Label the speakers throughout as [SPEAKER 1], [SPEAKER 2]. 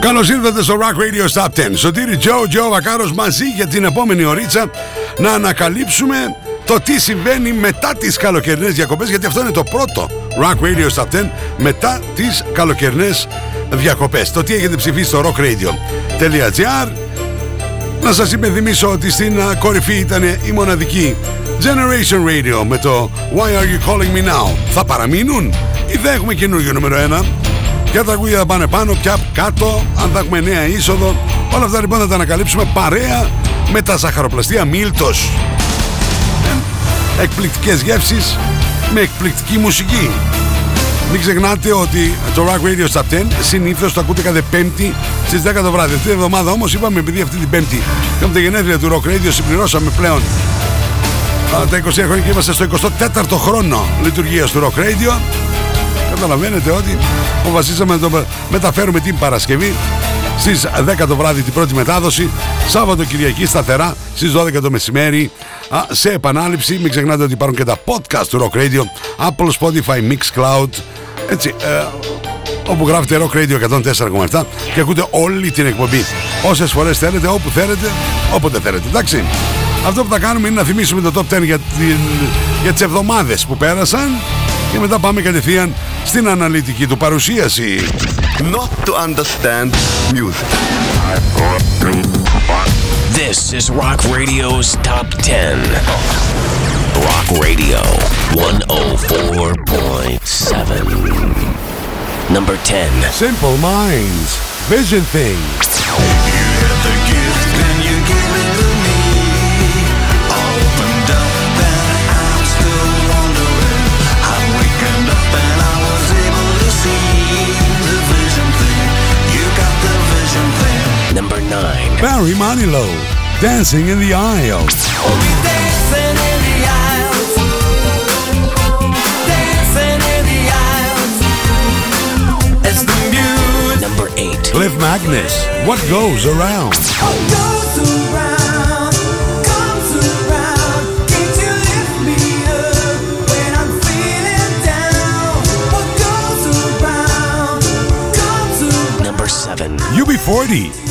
[SPEAKER 1] Καλώς ήρθατε στο Rock Radio Stop 10. Σωτήρι Τζο, Τζο Βακάρος μαζί για την επόμενη ωρίτσα να ανακαλύψουμε το τι συμβαίνει μετά τις καλοκαιρινές διακοπές γιατί αυτό είναι το πρώτο Rock Radio Stop 10 μετά τις καλοκαιρινές διακοπές. Το τι έχετε ψηφίσει στο rockradio.gr Να σας υπενθυμίσω ότι στην κορυφή ήταν η μοναδική Generation Radio με το Why Are You Calling Me Now. Θα παραμείνουν ή θα έχουμε καινούργιο νούμερο 1. Ποια τραγούδια θα πάνε πάνω, ποια κάτω, αν θα έχουμε νέα είσοδο. Όλα αυτά λοιπόν θα τα ανακαλύψουμε παρέα με τα ζαχαροπλαστεία Μίλτος. Εκπληκτικές γεύσεις με εκπληκτική μουσική. Μην ξεχνάτε ότι το Rock Radio Stop 10 συνήθως το ακούτε κάθε Πέμπτη στις 10 το βράδυ. Αυτή την εβδομάδα όμως είπαμε επειδή αυτή την Πέμπτη κάνουμε τα γενέθλια του Rock Radio συμπληρώσαμε πλέον τα 20 χρόνια και είμαστε στο 24ο χρόνο λειτουργίας του Rock Radio. Καταλαβαίνετε ότι αποφασίσαμε να το μεταφέρουμε την Παρασκευή στις 10 το βράδυ την πρώτη μετάδοση Σάββατο Κυριακή σταθερά στις 12 το μεσημέρι. Σε επανάληψη μην ξεχνάτε ότι υπάρχουν και τα podcast του Rock Radio Apple, Spotify, Mixcloud έτσι ε, όπου γράφετε Rock Radio 104,7 και ακούτε όλη την εκπομπή. Όσες φορές θέλετε, όπου θέλετε, όποτε θέλετε εντάξει. Αυτό που θα κάνουμε είναι να θυμίσουμε το Top 10 για, την, για τις εβδομάδες που πέρασαν και μετά πάμε κατευθείαν στην αναλυτική του παρουσίαση.
[SPEAKER 2] Not to understand music.
[SPEAKER 3] This is Rock Radio's Top 10. Rock Radio 104.7. Number 10.
[SPEAKER 1] Simple Minds, Vision Things. Barry Manilow, Dancing in the Aisles.
[SPEAKER 3] Number 8.
[SPEAKER 1] Cliff Magnus, What Goes Around.
[SPEAKER 3] Number 7.
[SPEAKER 1] UB40,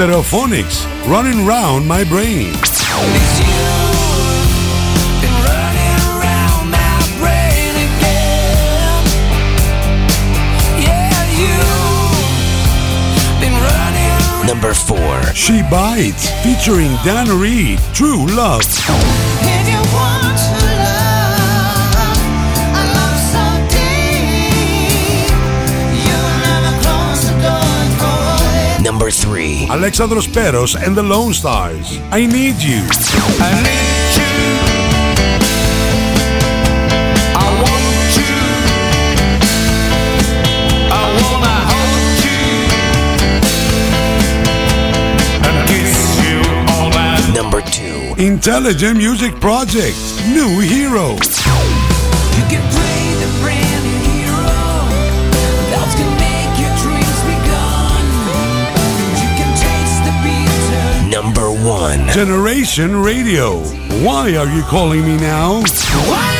[SPEAKER 1] Stereophonics, running round my brain.
[SPEAKER 3] Number 4.
[SPEAKER 1] She Bites, featuring Dan Reed, True Love.
[SPEAKER 3] Number 3.
[SPEAKER 1] Alexandros Peros and the Lone Stars, I Need You.
[SPEAKER 4] I need you. I want you. I wanna hold you and kiss you all night.
[SPEAKER 3] Number 2.
[SPEAKER 1] Intelligent Music Project, New Hero.
[SPEAKER 3] Number 1.
[SPEAKER 1] Generation Radio, Why Are You Calling Me Now?
[SPEAKER 4] Why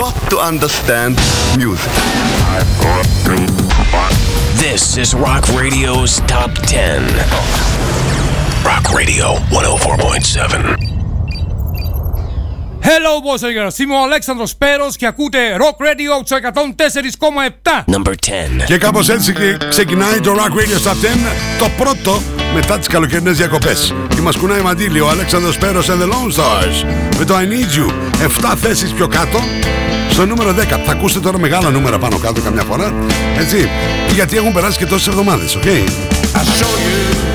[SPEAKER 5] Not to understand music.
[SPEAKER 3] This is Rock Radio's Top 10. Rock Radio 104.7.
[SPEAKER 6] Hello, boys and girls. Είμαι ο Αλέξανδρος Πέρος και ακούτε Rock Radio στο 104,7.
[SPEAKER 3] Number 10.
[SPEAKER 1] Και κάπως έτσι και ξεκινάει το Rock Radio Top 10, το πρώτο μετά τις καλοκαιρινές διακοπές. Και μας κουνάει μαντήλι ο Αλέξανδρος Πέρος and the Lone Stars με το I Need You. 7 θέσεις πιο κάτω, στο νούμερο 10. Θα ακούσετε τώρα μεγάλα νούμερα πάνω κάτω καμιά φορά, έτσι. Γιατί έχουν περάσει και τόσες εβδομάδες, OK;
[SPEAKER 7] I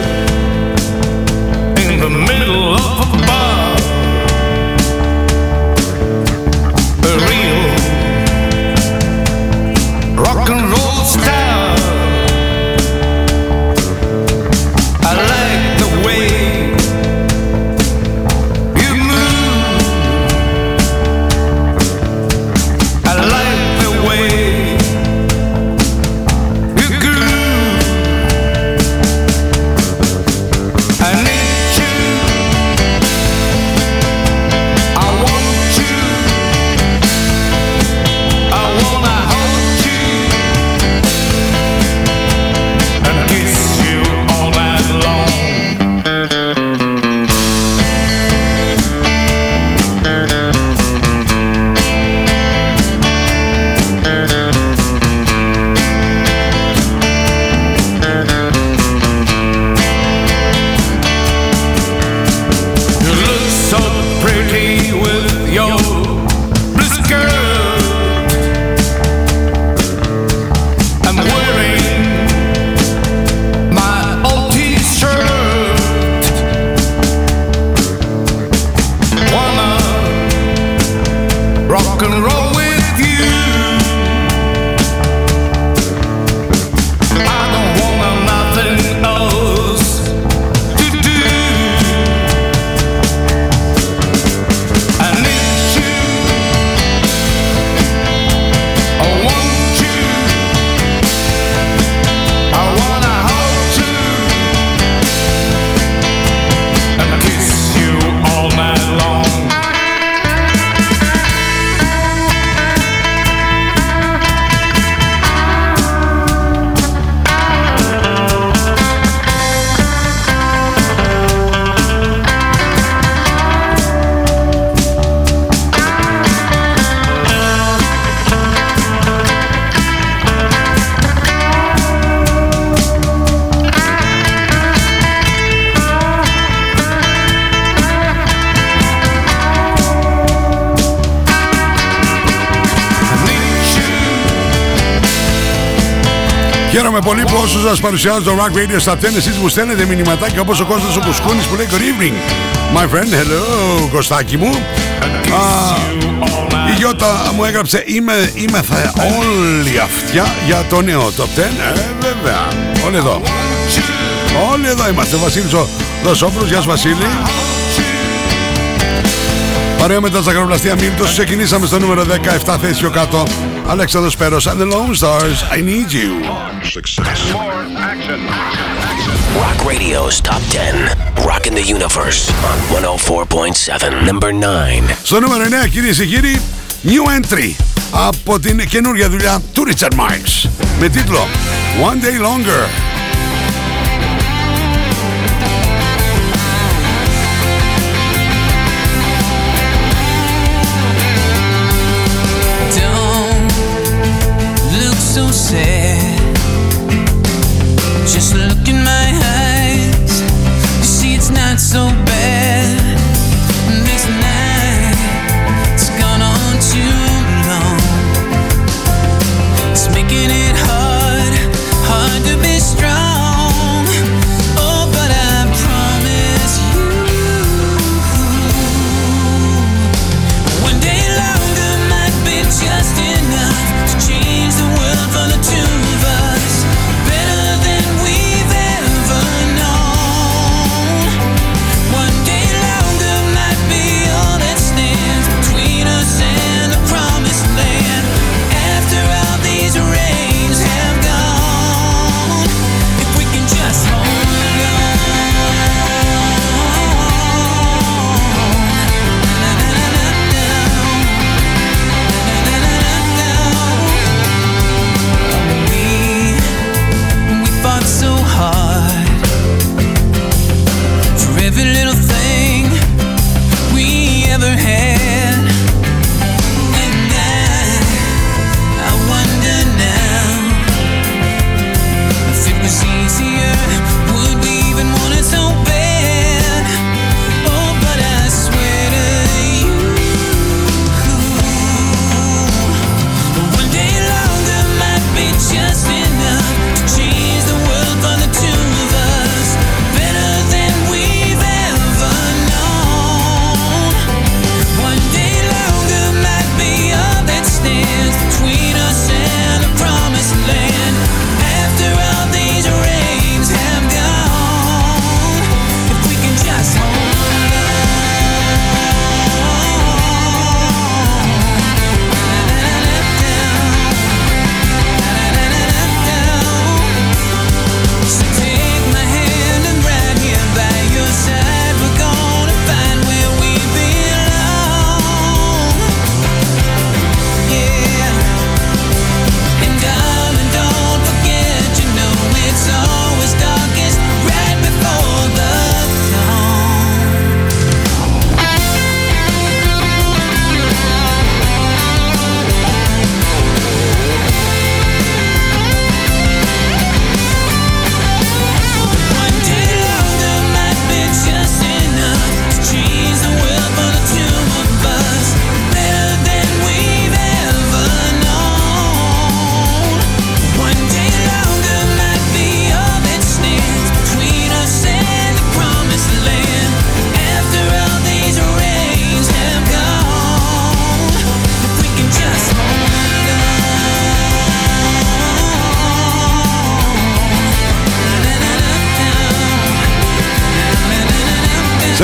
[SPEAKER 1] Χαίρομαι πολύ που όσους σας παρουσιάζω το Rock Radio στα 10 εσείς μου στέλνετε μηνυματάκια όπως ο Κώστας ο Κουσκούνης που λέει Good evening My friend, hello Κωστάκι μου. Α, Η Γιώτα μου έγραψε είμαι, είμαι θα όλη αυτιά για το νέο Top 10 Ε βέβαια, όλοι εδώ. Όλοι εδώ είμαστε. Βασίλης ο Δοσόπουλος, γεια σου Βασίλη. Παρέα με τα ζαχαροπλαστεία Μίλτος ξεκινήσαμε στο νούμερο 17 θέση πιο κάτω. Αλέξανδρος Πέρος and the Lone Stars. I need you
[SPEAKER 3] Rock Radio's Top 10. Rocking the Universe on 104.7. Number 9.
[SPEAKER 1] Στο νούμερο 9 κυρίες και κύριοι New Entry από την καινούργια δουλειά του Richard Marx με τίτλο One Day Longer
[SPEAKER 7] in my head.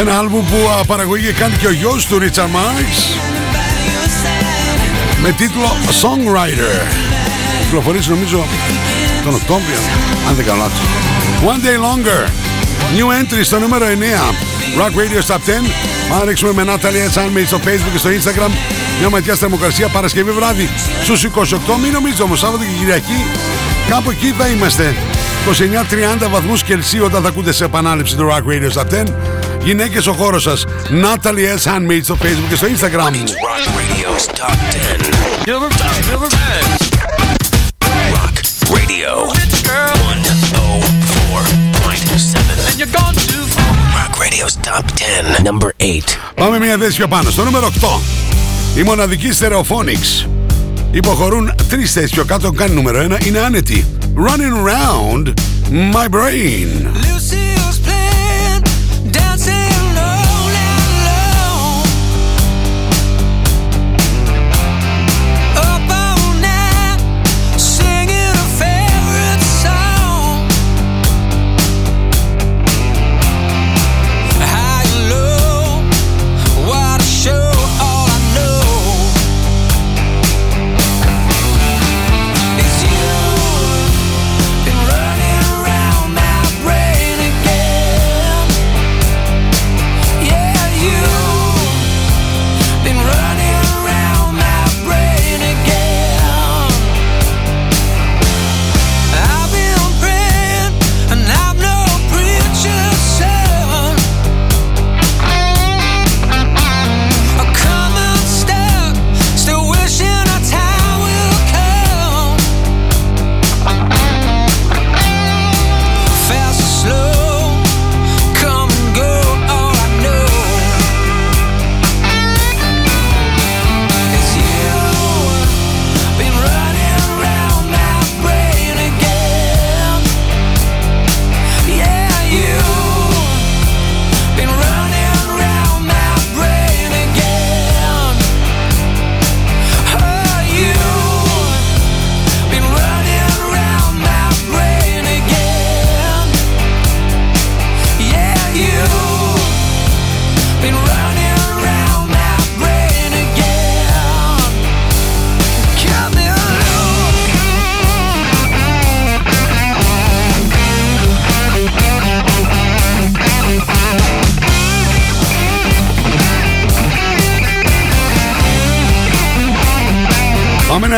[SPEAKER 1] Σε ένα άλμπουμ που α, παραγωγή είχε κάνει και ο γιος του Richard Marx με τίτλο Songwriter. Κυκλοφορήσει νομίζω τον Οκτώβριο, αν δεν κάνω λάθος. One Day Longer. New entry στο νούμερο 9. Rock Radio Top 10. Πάμε να ρίξουμε με Natalie Handmade στο Facebook και στο Instagram. Μια ματιά στη θερμοκρασία Παρασκευή βράδυ στους 28. Μην νομίζω όμως Σάββατο και Κυριακή κάπου εκεί θα είμαστε. 29-30 βαθμούς Κελσίου όταν θα ακούτε σε επανάληψη του Rock Radio Top 10. Γυναίκες ο χώρος σας. Natalie S. Handmade στο facebook και στο instagram.
[SPEAKER 3] Μου Rock Radio. 104.7 Rock Radio's Top 10 Number 8
[SPEAKER 1] Πάμε μια θέση πιο πάνω. Στο νούμερο 8 Η μοναδική Stereophonics Υποχωρούν τρεις θέσει πιο κάτω. Κάνει νούμερο ένα. Είναι άνετη. Running around my brain. Lucy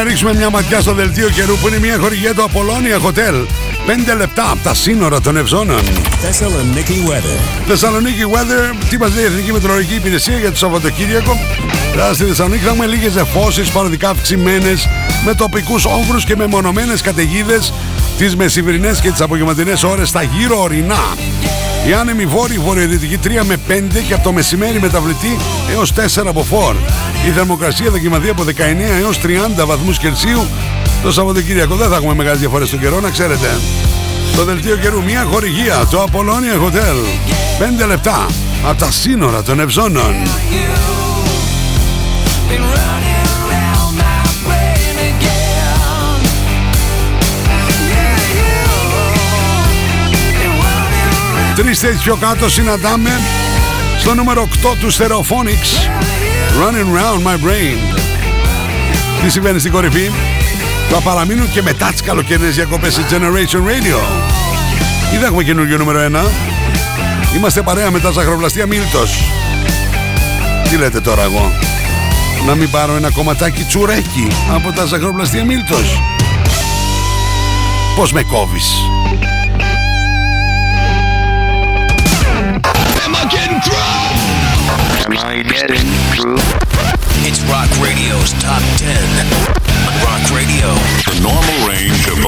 [SPEAKER 1] να ρίξουμε μια ματιά στο δελτίο καιρού που είναι μια χορηγία του Apollonia Hotel. 5 λεπτά από τα σύνορα των Ευζώνων.
[SPEAKER 7] Thessaloniki weather.
[SPEAKER 1] Θεσσαλονίκη Weather, τι μας λέει η Εθνική Μετρολογική Υπηρεσία για το Σαββατοκύριακο; Τώρα στη Θεσσαλονίκη θα έχουμε λίγες νεφώσει παροδικά αυξημένες με τοπικούς όμβρου και με μονομένε καταιγίδες τις μεσημβρινέ και τις απογευματινές ώρες στα γύρω ορεινά. Η άνεμη βόρεια βορειοδυτική 3 με 5 και από το μεσημέρι μεταβλητή έως 4 από 4. Η θερμοκρασία δοκιμαθεί από 19 έως 30 βαθμούς Κελσίου. Το Σαββατοκύριακο δεν θα έχουμε μεγάλες διαφορές στον καιρό, να ξέρετε. Το δελτίο καιρού μια χορηγία, το Apollonia Hotel. 5 λεπτά από τα σύνορα των Ευζώνων. Τρεις θέσεις πιο κάτω συναντάμε στο νούμερο 8 του Stereophonics. Running round my brain. Τι συμβαίνει στην κορυφή; Θα παραμείνουν και μετά τις καλοκαιρινές διακοπές σε Generation Radio. Ή δεν έχουμε καινούργιο νούμερο 1. Είμαστε παρέα με τα ζαχαροπλαστεία Μίλτος. Τι λέτε τώρα εγώ; Να μην πάρω ένα κομματάκι τσουρέκι από τα ζαχαροπλαστεία Μίλτος. Πώς με κόβεις;
[SPEAKER 3] It's Rock Radio's Top 10. Rock Radio,
[SPEAKER 7] The normal range of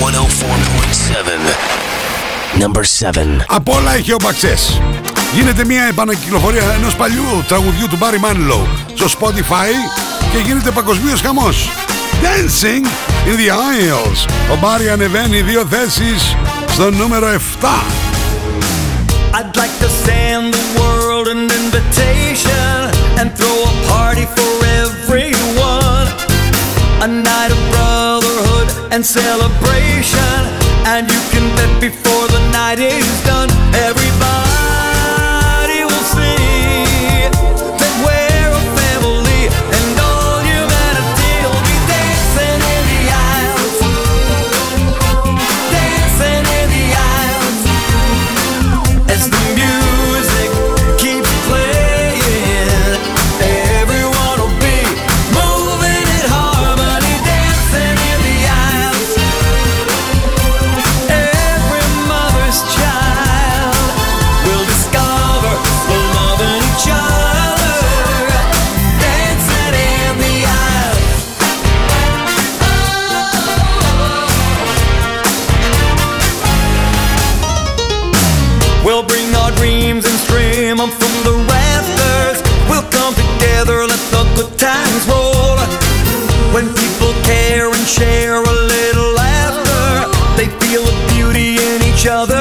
[SPEAKER 3] 104.7. Number 7.
[SPEAKER 1] Από όλα έχει ο Μπαξές. Γίνεται μια επανακυκλοφορία ενός παλιού τραγουδιού του Barry Manilow στο Spotify και γίνεται παγκοσμίως χαμός. Dancing in the Aisles. Ο Barry ανεβαίνει δύο θέσεις στο νούμερο 7.
[SPEAKER 4] I'd like to send the world an invitation and throw a party for everyone. A night of brotherhood and celebration. And you can bet before the night is done, everybody.
[SPEAKER 8] When people care and share a little laughter, they feel the beauty in each other.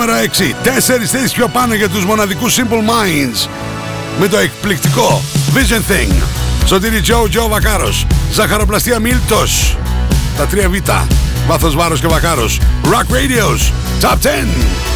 [SPEAKER 9] νούμερο 6. Τέσσερις θέσεις πιο πάνω για τους μοναδικούς Simple Minds. Με το εκπληκτικό Vision Thing. Σωτήρι Τζο, Τζο Βακάρος. Ζαχαροπλαστία Μίλτος. Τα τρία β. Βάθος Βάρος και Βακάρος. Rock Radios. Top 10.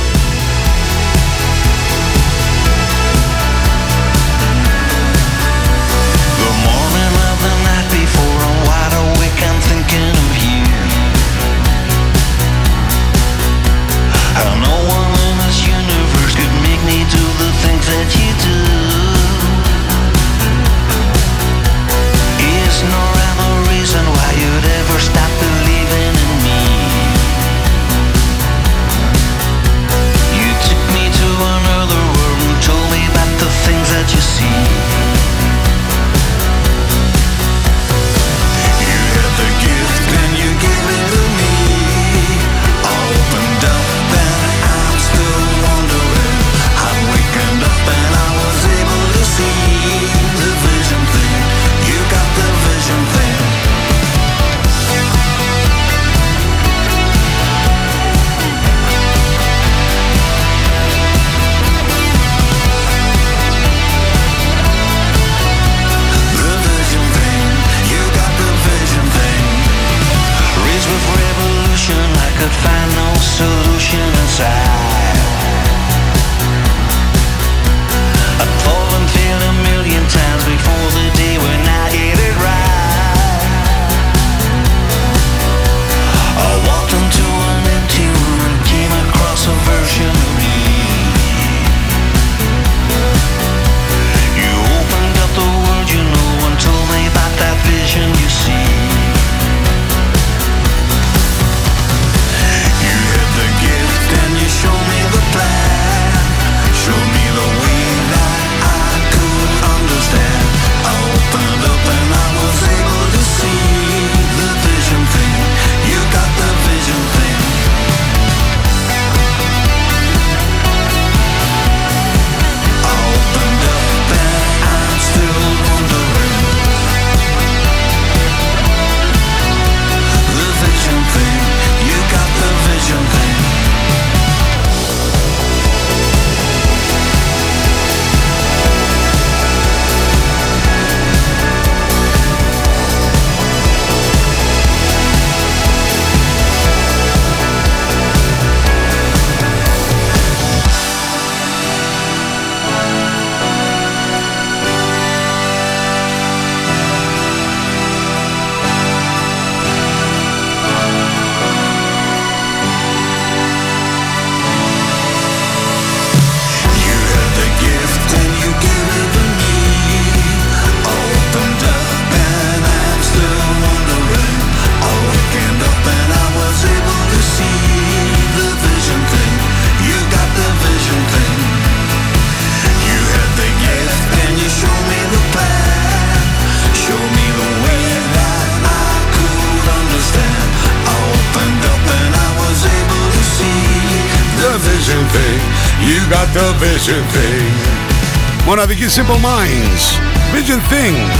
[SPEAKER 9] Μοναδική Simple Minds. Vision Thing.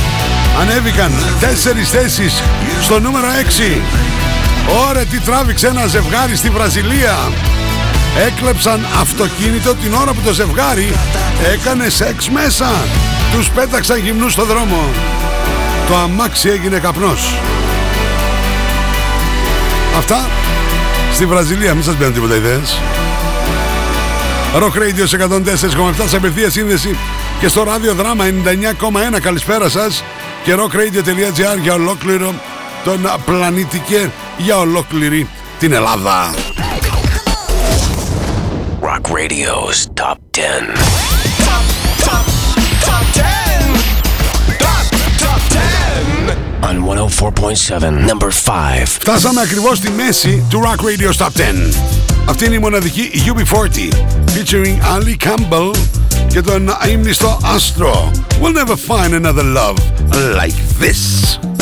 [SPEAKER 9] Ανέβηκαν 4 θέσεις στο νούμερο 6. Ωραία, τι τράβηξε ένα ζευγάρι στη Βραζιλία. Έκλεψαν αυτοκίνητο την ώρα που το ζευγάρι έκανε σεξ μέσα.
[SPEAKER 1] Τους πέταξαν γυμνούς στο δρόμο. Το αμάξι έγινε καπνός. Αυτά στη Βραζιλία, μην σας μπαίνουν τίποτα ιδέες. Rock Radio 104,7 σε απευθεία σύνδεση και στο ράδιο δράμα 99,1. Καλησπέρα σας και rockradio.gr για ολόκληρο τον πλανήτη και για ολόκληρη την Ελλάδα.
[SPEAKER 3] Rock Radio's Top 10. on 104.7, number 5.
[SPEAKER 1] Φτάσαμε ακριβώς στη μέση του Rock Radio Stop 10. Αυτή είναι η μοναδική UB40, featuring Ali Campbell και τον αείμνηστο Astro. We'll never find
[SPEAKER 10] another love like this.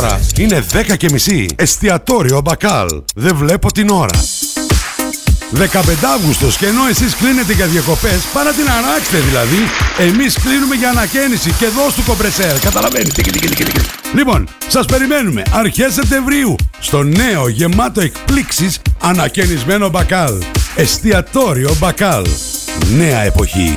[SPEAKER 1] Τώρα είναι 10 και μισή. Εστιατόριο Μπακάλ. Δεν βλέπω την ώρα. 15 Αύγουστος και ενώ εσείς κλείνετε για διακοπές, πάρα την αράξτε δηλαδή. Εμείς κλείνουμε για ανακαίνιση και δώσ' του κομπρεσέρ. Καταλαβαίνετε. Λοιπόν, σας περιμένουμε αρχές Σεπτεμβρίου στο νέο γεμάτο εκπλήξεις ανακαινισμένο μπακάλ. Εστιατόριο μπακάλ. Νέα εποχή.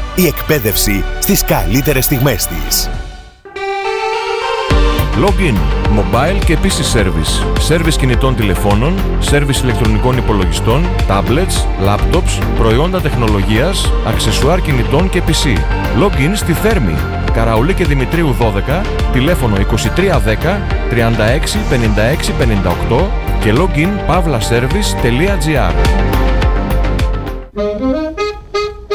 [SPEAKER 11] Η εκπαίδευση στις καλύτερες στιγμές της.
[SPEAKER 12] Login, mobile και επίσης service. Service κινητών τηλεφώνων, service ηλεκτρονικών υπολογιστών, tablets, laptops, προϊόντα τεχνολογίας, αξεσουάρ κινητών και PC. Login στη Θέρμη. Καραουλή και Δημητρίου 12, τηλέφωνο 2310 36 56 58 και login pavlaservice.gr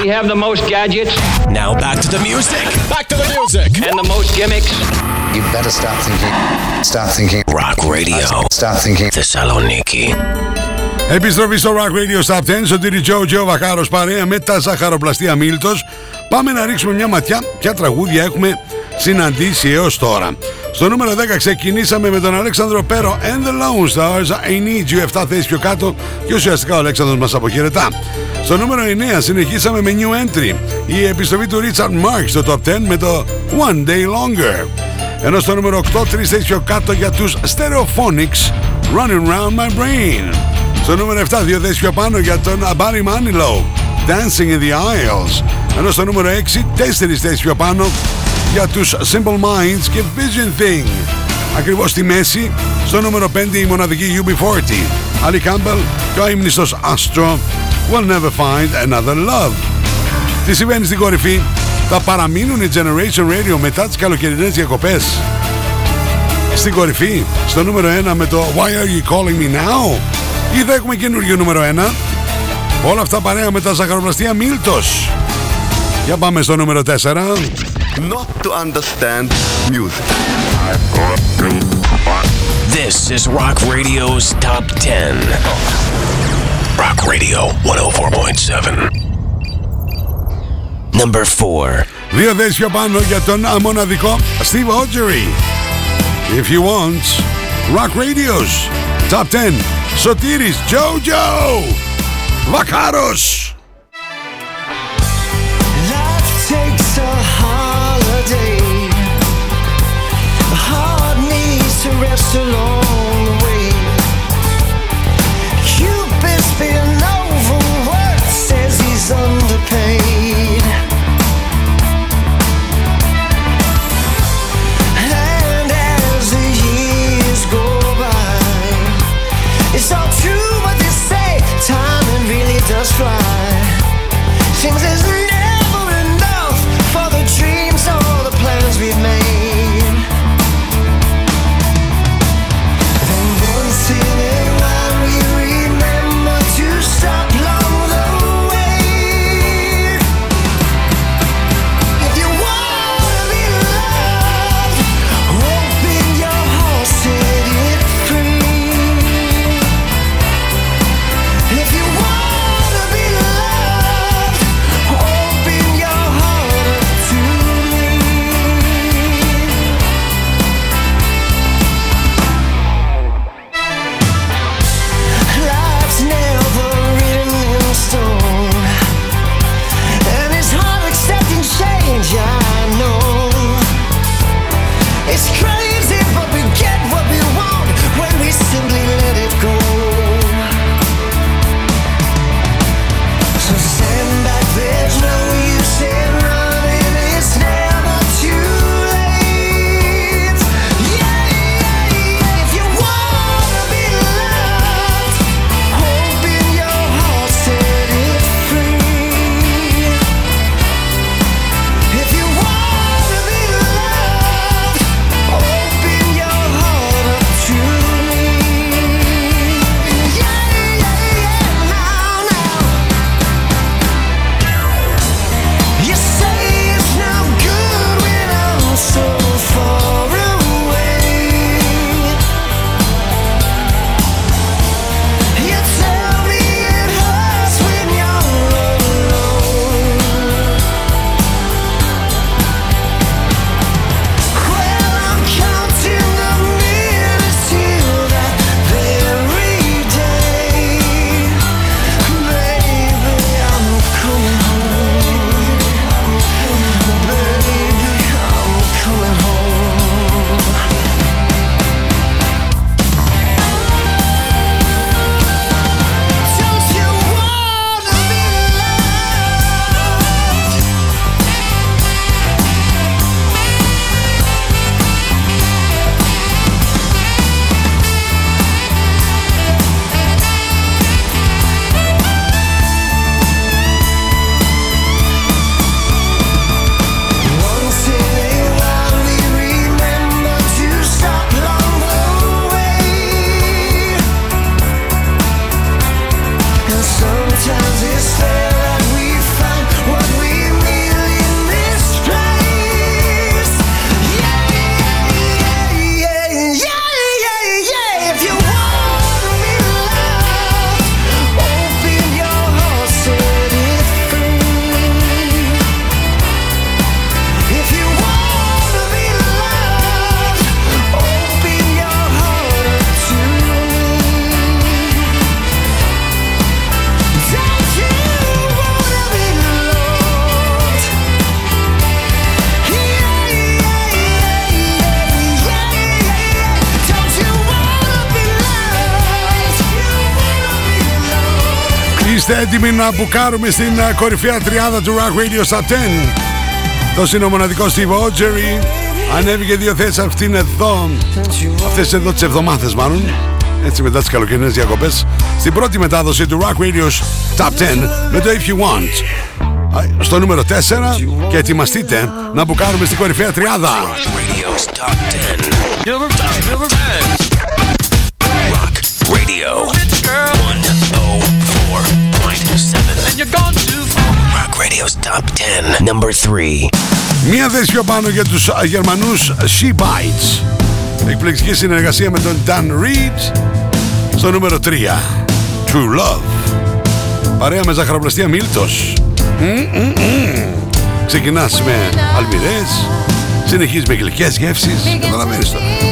[SPEAKER 13] We have the most gadgets.
[SPEAKER 3] Now back to the music.
[SPEAKER 13] Back to the music. And the most gimmicks.
[SPEAKER 14] You better start thinking. Start thinking.
[SPEAKER 3] Rock Radio.
[SPEAKER 14] Start thinking.
[SPEAKER 3] Θεσσαλονίκη.
[SPEAKER 1] Επιστροφή στο Rock Radio Stop 10, Σωτήρι Τζο, Τζο Βαχάρος παρέα με τα ζαχαροπλαστεία Μίλτος. Πάμε να ρίξουμε μια ματιά ποια τραγούδια έχουμε συναντήσει έως τώρα. Στο νούμερο 10 ξεκινήσαμε με τον Αλέξανδρο Πέρο and the Lone Stars I Need You 7 θέσεις πιο κάτω και ουσιαστικά ο Αλέξανδρος μας αποχαιρετά. Στο νούμερο 9 συνεχίσαμε με New Entry η επιστροφή του Richard Mark στο Top 10 με το One Day Longer. Ενώ στο νούμερο 8 τρεις θέσεις πιο κάτω για τους Stereophonics Running Round My Brain. Στο νούμερο 7 δύο θέσεις πιο πάνω για τον Barry Manilow Dancing in the Aisles. Ενώ στο νούμερο 6 τέσσερις θέσεις πιο πάνω για τους Simple Minds και Vision Thing. Ακριβώς στη μέση, στο νούμερο 5 η μοναδική UB40. Ali Campbell και ο ύμνηστος Astro Will Never Find Another Love. Τι συμβαίνει στην κορυφή, θα παραμείνουν οι Generation Radio μετά τις καλοκαιρινές διακοπές. Στην κορυφή, στο νούμερο 1 με το Why Are You Calling Me Now; Ή θα έχουμε καινούργιο νούμερο 1. Όλα αυτά παρέα με τα ζαχαροπλαστεία Μίλτος. Για πάμε στο νούμερο 4.
[SPEAKER 2] Not to understand music.
[SPEAKER 3] This is Rock Radio's Top 10. Rock Radio 104.7. Number 4.
[SPEAKER 1] Δύο θέσεις πιο πάνω για τον α, μοναδικό Steve Autry. If you want, Rock Radio's Top 10. Σωτήρης Jojo. Βακάρος.
[SPEAKER 4] A heart needs to rest along the way. Cupid's been overworked, says he's underpaid. And as the years go by, it's all true what they say. Time it really does fly. Seems there's
[SPEAKER 15] έτοιμοι να μπουκάρουμε στην ε, κορυφαία τριάδα του Rock Radio Top 10. Το είναι ο μοναδικό Steve Ogery. Ανέβηκε δύο θέσεις αυτήν εδώ. Αυτές εδώ τις εβδομάδες μάλλον. Έτσι μετά τις καλοκαιρινές διακοπές. Στην πρώτη μετάδοση του Rock Radio's Top 10 με το If You Want. Α, Στο νούμερο 4 και ετοιμαστείτε να μπουκάρουμε στην κορυφαία τριάδα.
[SPEAKER 3] Radio's Top 10. You're gone too far. Rock Radio's Top 10. Number 3.
[SPEAKER 15] Μία θέση πιο πάνω για τους α, Γερμανούς She Bites. Εκπληκτική συνεργασία με τον Dan Reed. Στο νούμερο 3. True Love. Παρέα με ζαχαροπλαστεία Μίλτος. Μμμ-μμ. Ξεκινάς με αλμυρές, συνεχίζεις με γλυκές γεύσεις. Καταλαβαίνεις τώρα.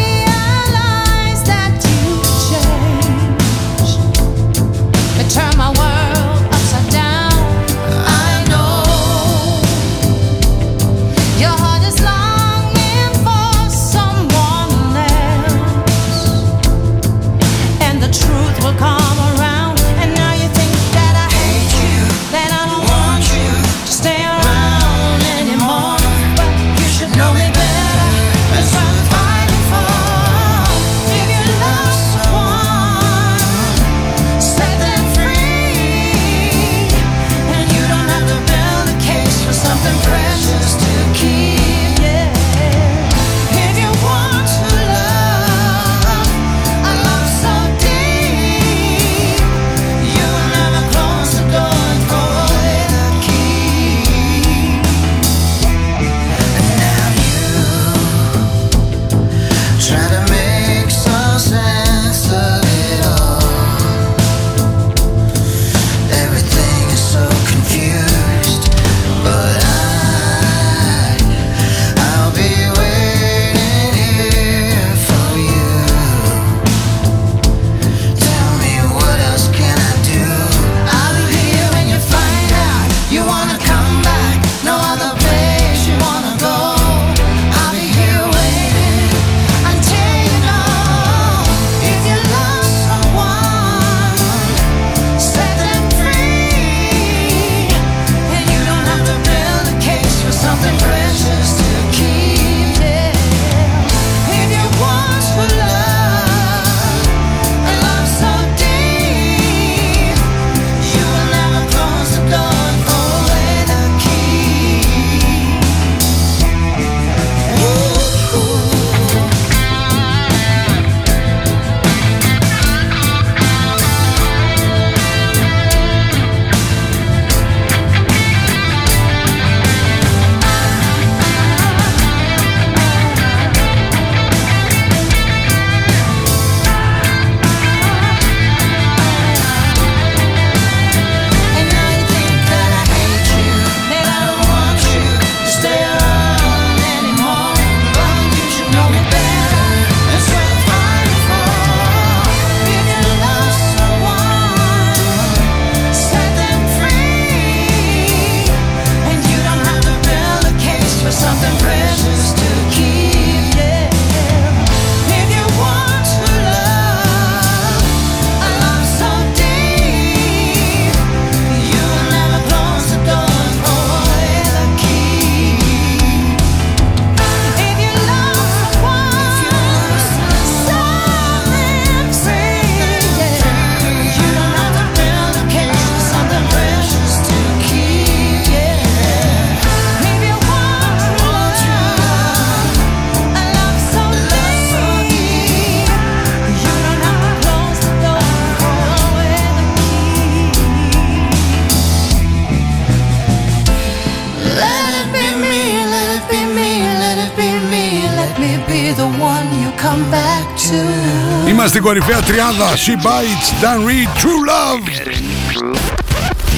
[SPEAKER 15] Κορυφαία τριάδα. She Bites, Dan Reed, True Love.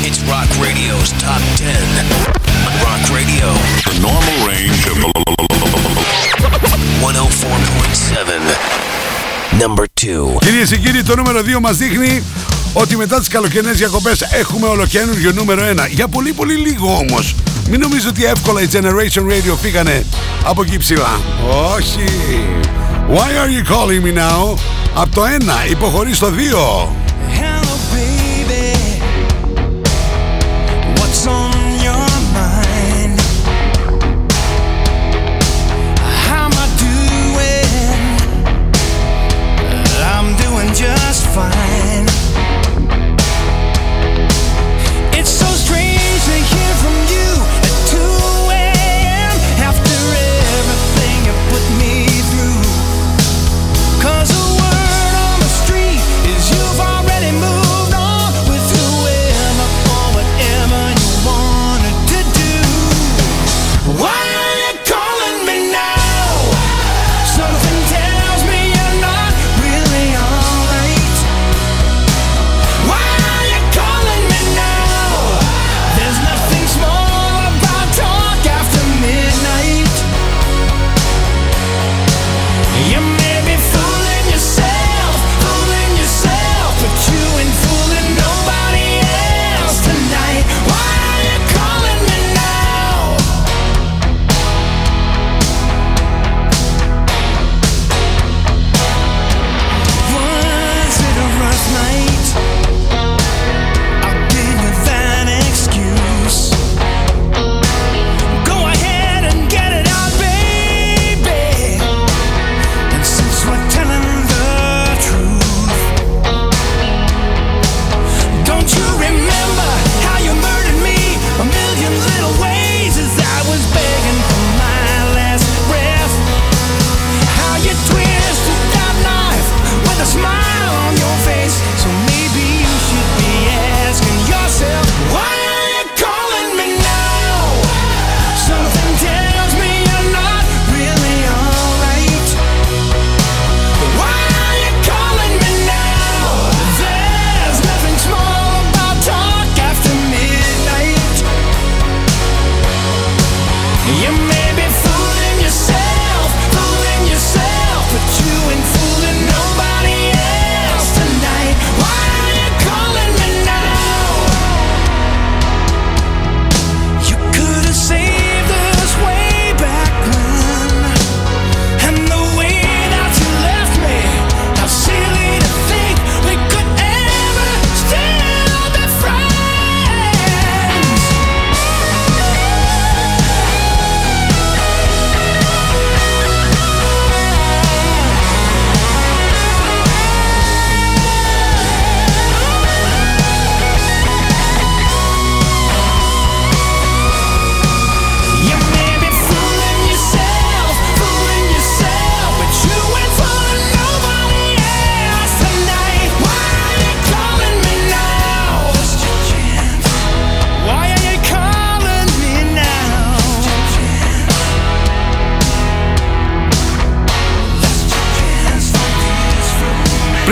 [SPEAKER 3] It's Rock Radio's Top 10. On Rock Radio
[SPEAKER 7] The normal range of
[SPEAKER 3] 104.7. Number 2.
[SPEAKER 15] Κυρίες και κύριοι, το νούμερο 2 μας δείχνει ότι μετά τις καλοκαιρινές διακοπές έχουμε ολοκένουργιο νούμερο 1. Για πολύ πολύ λίγο όμως. Μην νομίζετε ότι εύκολα η Generation Radio φύγανε από εκεί ψηλά. Όχι. Why are you calling me now? Από το 1 υποχωρεί στο 2.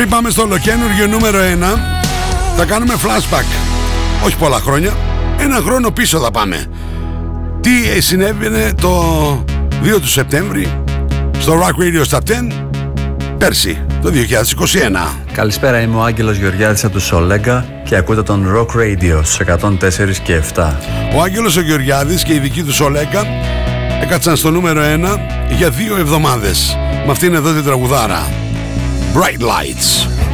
[SPEAKER 1] Πάμε στο ολοκένουργιο νούμερο 1, θα κάνουμε flashback. Όχι πολλά χρόνια, ένα χρόνο πίσω θα πάμε. Τι ε, συνέβαινε το 2 του Σεπτέμβρη στο Rock Radio Top 10 πέρσι, το 2021.
[SPEAKER 16] Καλησπέρα, είμαι ο Άγγελος Γεωργιάδης από του Σολέγκα και ακούτε τον Rock Radio στους 104 και 7.
[SPEAKER 1] Ο Άγγελος ο Γεωργιάδης και η δική του Σολέκα έκατσαν στο νούμερο 1 για δύο εβδομάδες. Με αυτήν εδώ την τραγουδάρα. Bright Lights.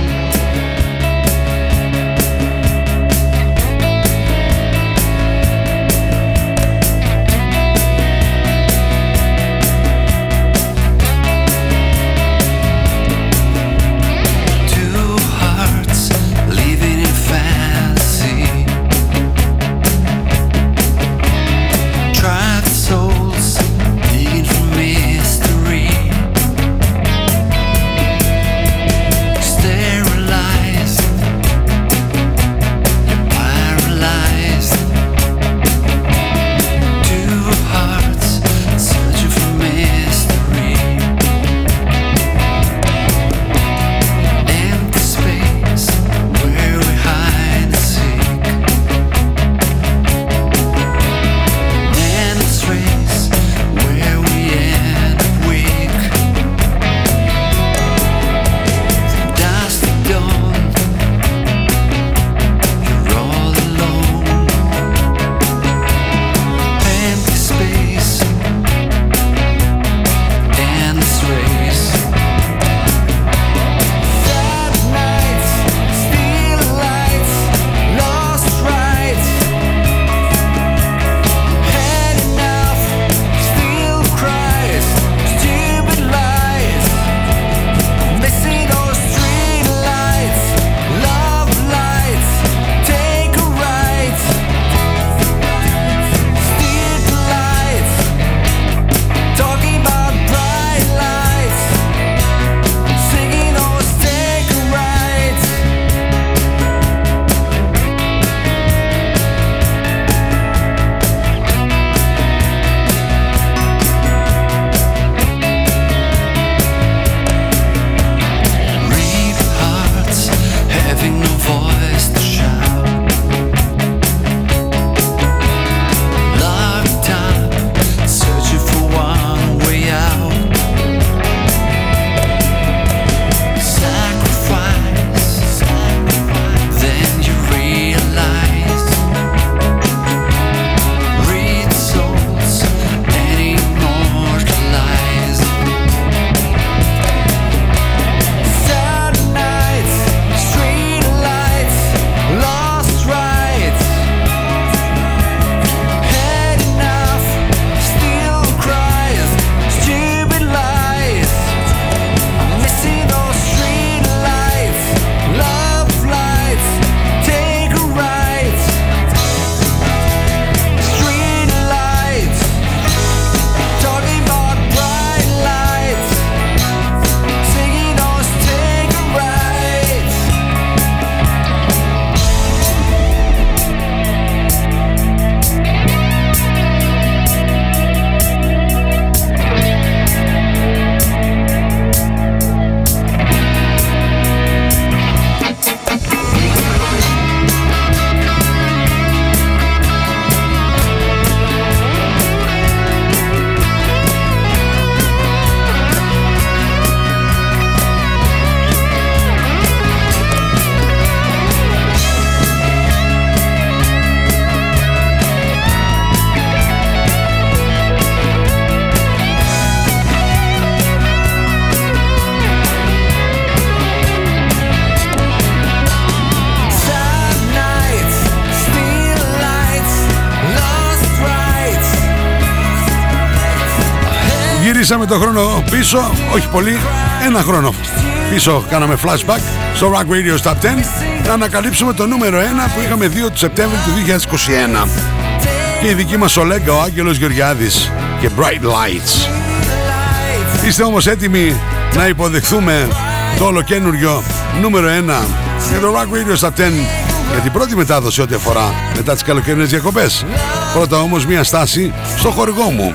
[SPEAKER 1] Γυρίσαμε το χρόνο πίσω, όχι πολύ, ένα χρόνο πίσω κάναμε flashback στο Rock Radio Top 10 να ανακαλύψουμε το νούμερο 1 που είχαμε 2 του Σεπτέμβρη του 2021 και η δική μας Ολέγκα, ο Άγγελος Γεωργιάδης και Bright Lights. Είστε όμως έτοιμοι να υποδεχθούμε το ολοκένουργιο νούμερο 1 για το Rock Radio Top 10 για την πρώτη μετάδοση ό,τι αφορά μετά τις καλοκαιρινές διακοπές. Πρώτα όμως μια στάση στο χορηγό μου,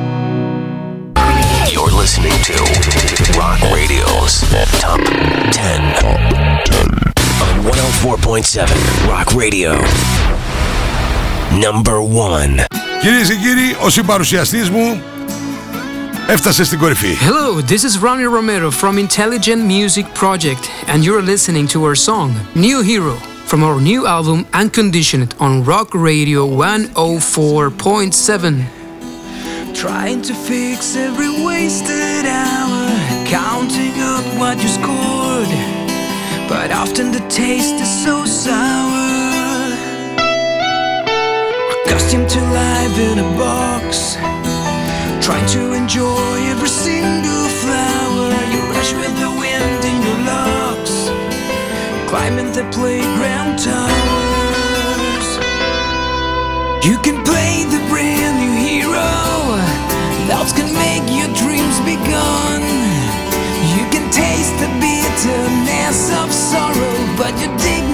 [SPEAKER 3] You're listening to Rock Radio's Top 10 on 104.7 Rock Radio. Number 1.
[SPEAKER 1] Κυρίε και κύριοι, ο συμπαρουσιαστής μου έφτασε στην κορυφή.
[SPEAKER 17] Hello, this is Ronnie Romero from Intelligent Music Project, and you're listening to our song, New Hero, from our new album Unconditioned on Rock Radio 104.7.
[SPEAKER 4] Trying to fix every wasted hour, counting up what you scored. But often the taste is so sour. Accustomed to life in a box, trying to enjoy every single flower. You rush with the wind in your locks, climbing the playground towers. You can Thoughts can make your dreams be gone. You can taste the bitterness of sorrow, but you dignity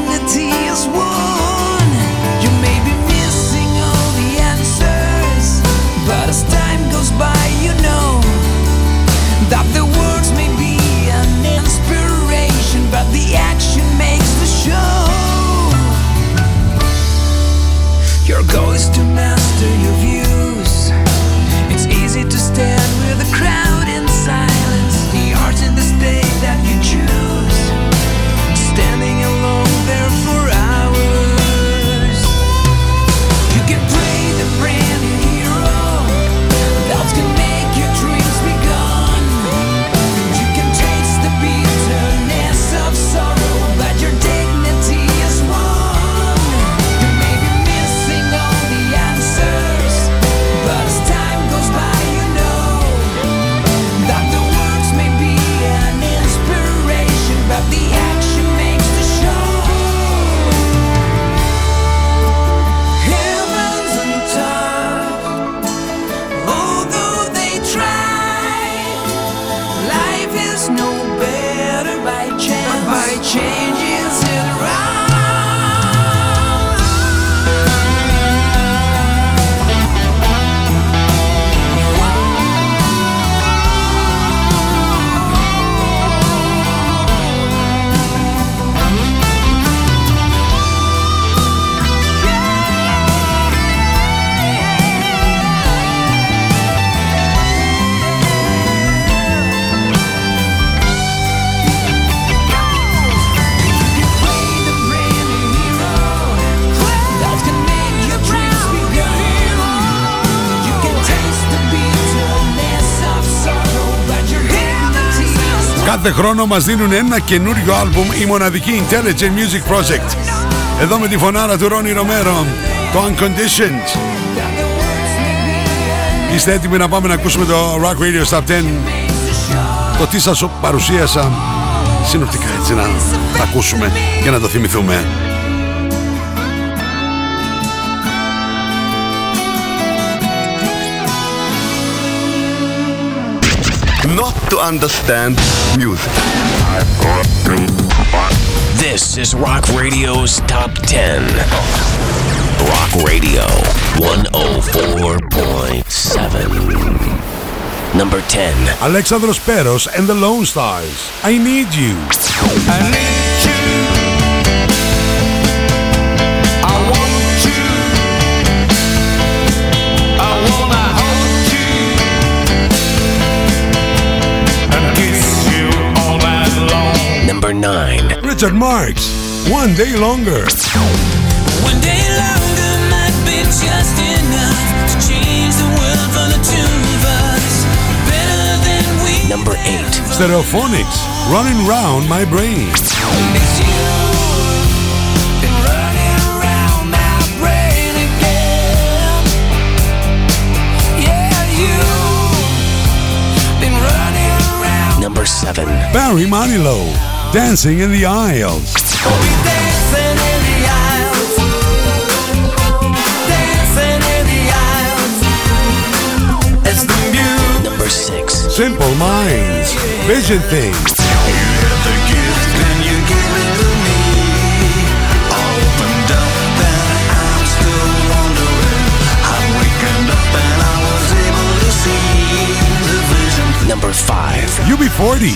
[SPEAKER 1] Κάθε χρόνο μας δίνουν ένα καινούριο άλμπουμ η μοναδική Intelligent Music Project. Εδώ με τη φωνάρα του Ρόνι Ρομέρο, το Unconditioned. Είστε έτοιμοι να πάμε να ακούσουμε το Rock Radio Top 10. Το τι σας παρουσίασα συνοπτικά έτσι να τα ακούσουμε και να το θυμηθούμε.
[SPEAKER 2] to understand music.
[SPEAKER 3] This is Rock Radio's Top 10. Rock Radio 104.7. Number 10.
[SPEAKER 1] Alexandros Peros and the Lone Stars. I need you.
[SPEAKER 3] I need you.
[SPEAKER 1] Richard Marx. One day longer.
[SPEAKER 4] One day longer might be just enough to change the world for the two of us. Better than we
[SPEAKER 3] Number 8.
[SPEAKER 1] Stereophonics. Running round my brain.
[SPEAKER 4] It's you. Been running around my brain again. Yeah, you. Been running around
[SPEAKER 3] Number
[SPEAKER 1] Barry Manilow, Dancing in the Aisles.
[SPEAKER 3] Number six.
[SPEAKER 1] Simple Minds, Vision Things.
[SPEAKER 3] Number five.
[SPEAKER 1] UB40,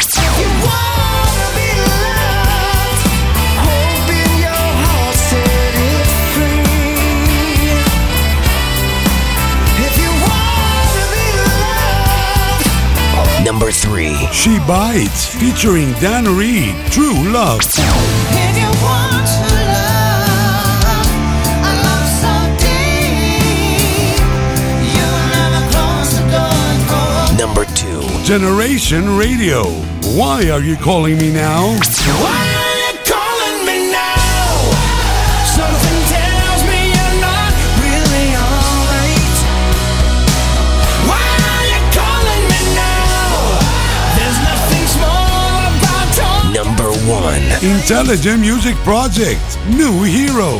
[SPEAKER 3] Number three.
[SPEAKER 1] She Bites, featuring Dan Reed, True Love.
[SPEAKER 3] Number two.
[SPEAKER 1] Generation Radio, Why Are You Calling Me Now?
[SPEAKER 4] Why
[SPEAKER 1] Intelligent Music Project, New Hero.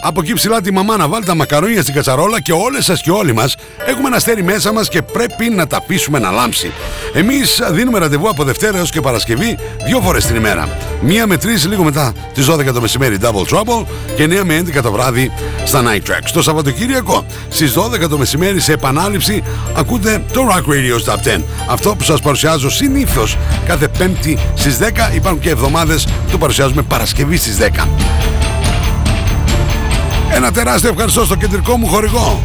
[SPEAKER 1] από εκεί ψηλά τη μαμά να βάλει τα μακαρόνια στην κατσαρόλα και όλες σας και όλοι μας έχουμε ένα αστέρι μέσα μας και πρέπει να τα πείσουμε να λάμψει. Εμείς δίνουμε ραντεβού από Δευτέρα έως και Παρασκευή δύο φορές την ημέρα. Μία με τρεις λίγο μετά τις 12 το μεσημέρι Double Trouble και 9 με 11 το βράδυ στα Night Tracks. Το Σαββατοκύριακο στις 12 το μεσημέρι σε επανάληψη ακούτε το Rock Radio Top 10. Αυτό που σας παρουσιάζω συνήθως κάθε πέμπτη στις 10 υπάρχουν και εβδομάδες που το παρουσιάζουμε Παρασκευή στις 10. Ένα τεράστιο ευχαριστώ στο κεντρικό μου χορηγό.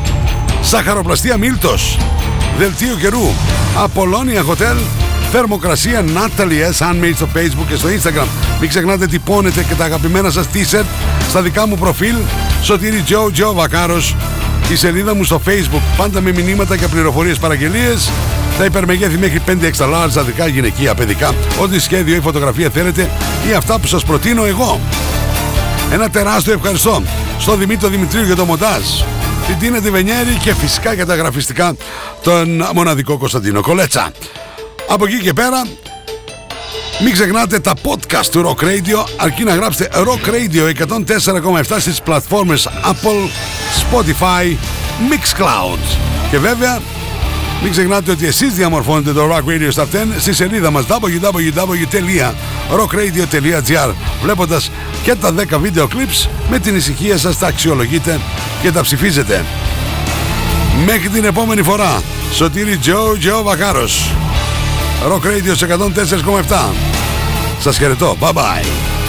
[SPEAKER 1] Σαχαροπλαστεία Μίλτος. Δελτίο καιρού. Απολώνια Hotel. Θερμοκρασία Natalie S. Handmade στο Facebook και στο Instagram. Μην ξεχνάτε τυπώνετε και τα αγαπημένα σας t-shirt στα δικά μου προφίλ. Σωτήρι Τζο Τζο Βακάρος. Η σελίδα μου στο Facebook. Πάντα με μηνύματα και πληροφορίες παραγγελίες. Τα υπερμεγέθη μέχρι 5 extra large, αδικά, γυναικεία, παιδικά. Ό,τι σχέδιο ή φωτογραφία θέλετε ή αυτά που σας προτείνω εγώ. Ένα τεράστιο ευχαριστώ στον Δημήτρη Δημητρίου για το μοντάζ, την Τίνα Τιβενιέρη και φυσικά για τα γραφιστικά τον μοναδικό Κωνσταντίνο Κολέτσα. Από εκεί και πέρα μην ξεχνάτε τα podcast του Rock Radio αρκεί να γράψετε Rock Radio 104,7 στις πλατφόρμες Apple, Spotify, Mixcloud. Και βέβαια μην ξεχνάτε ότι εσείς διαμορφώνετε το Rock Radio Stop 10 στη σελίδα μας www.rockradio.gr βλέποντας και τα 10 βίντεο clips με την ησυχία σας τα αξιολογείτε και τα ψηφίζετε. Μέχρι την επόμενη φορά, Σωτήρι Τζο Τζο Βακάρος. Rock Radio σε 104,7. Σας χαιρετώ. Bye bye.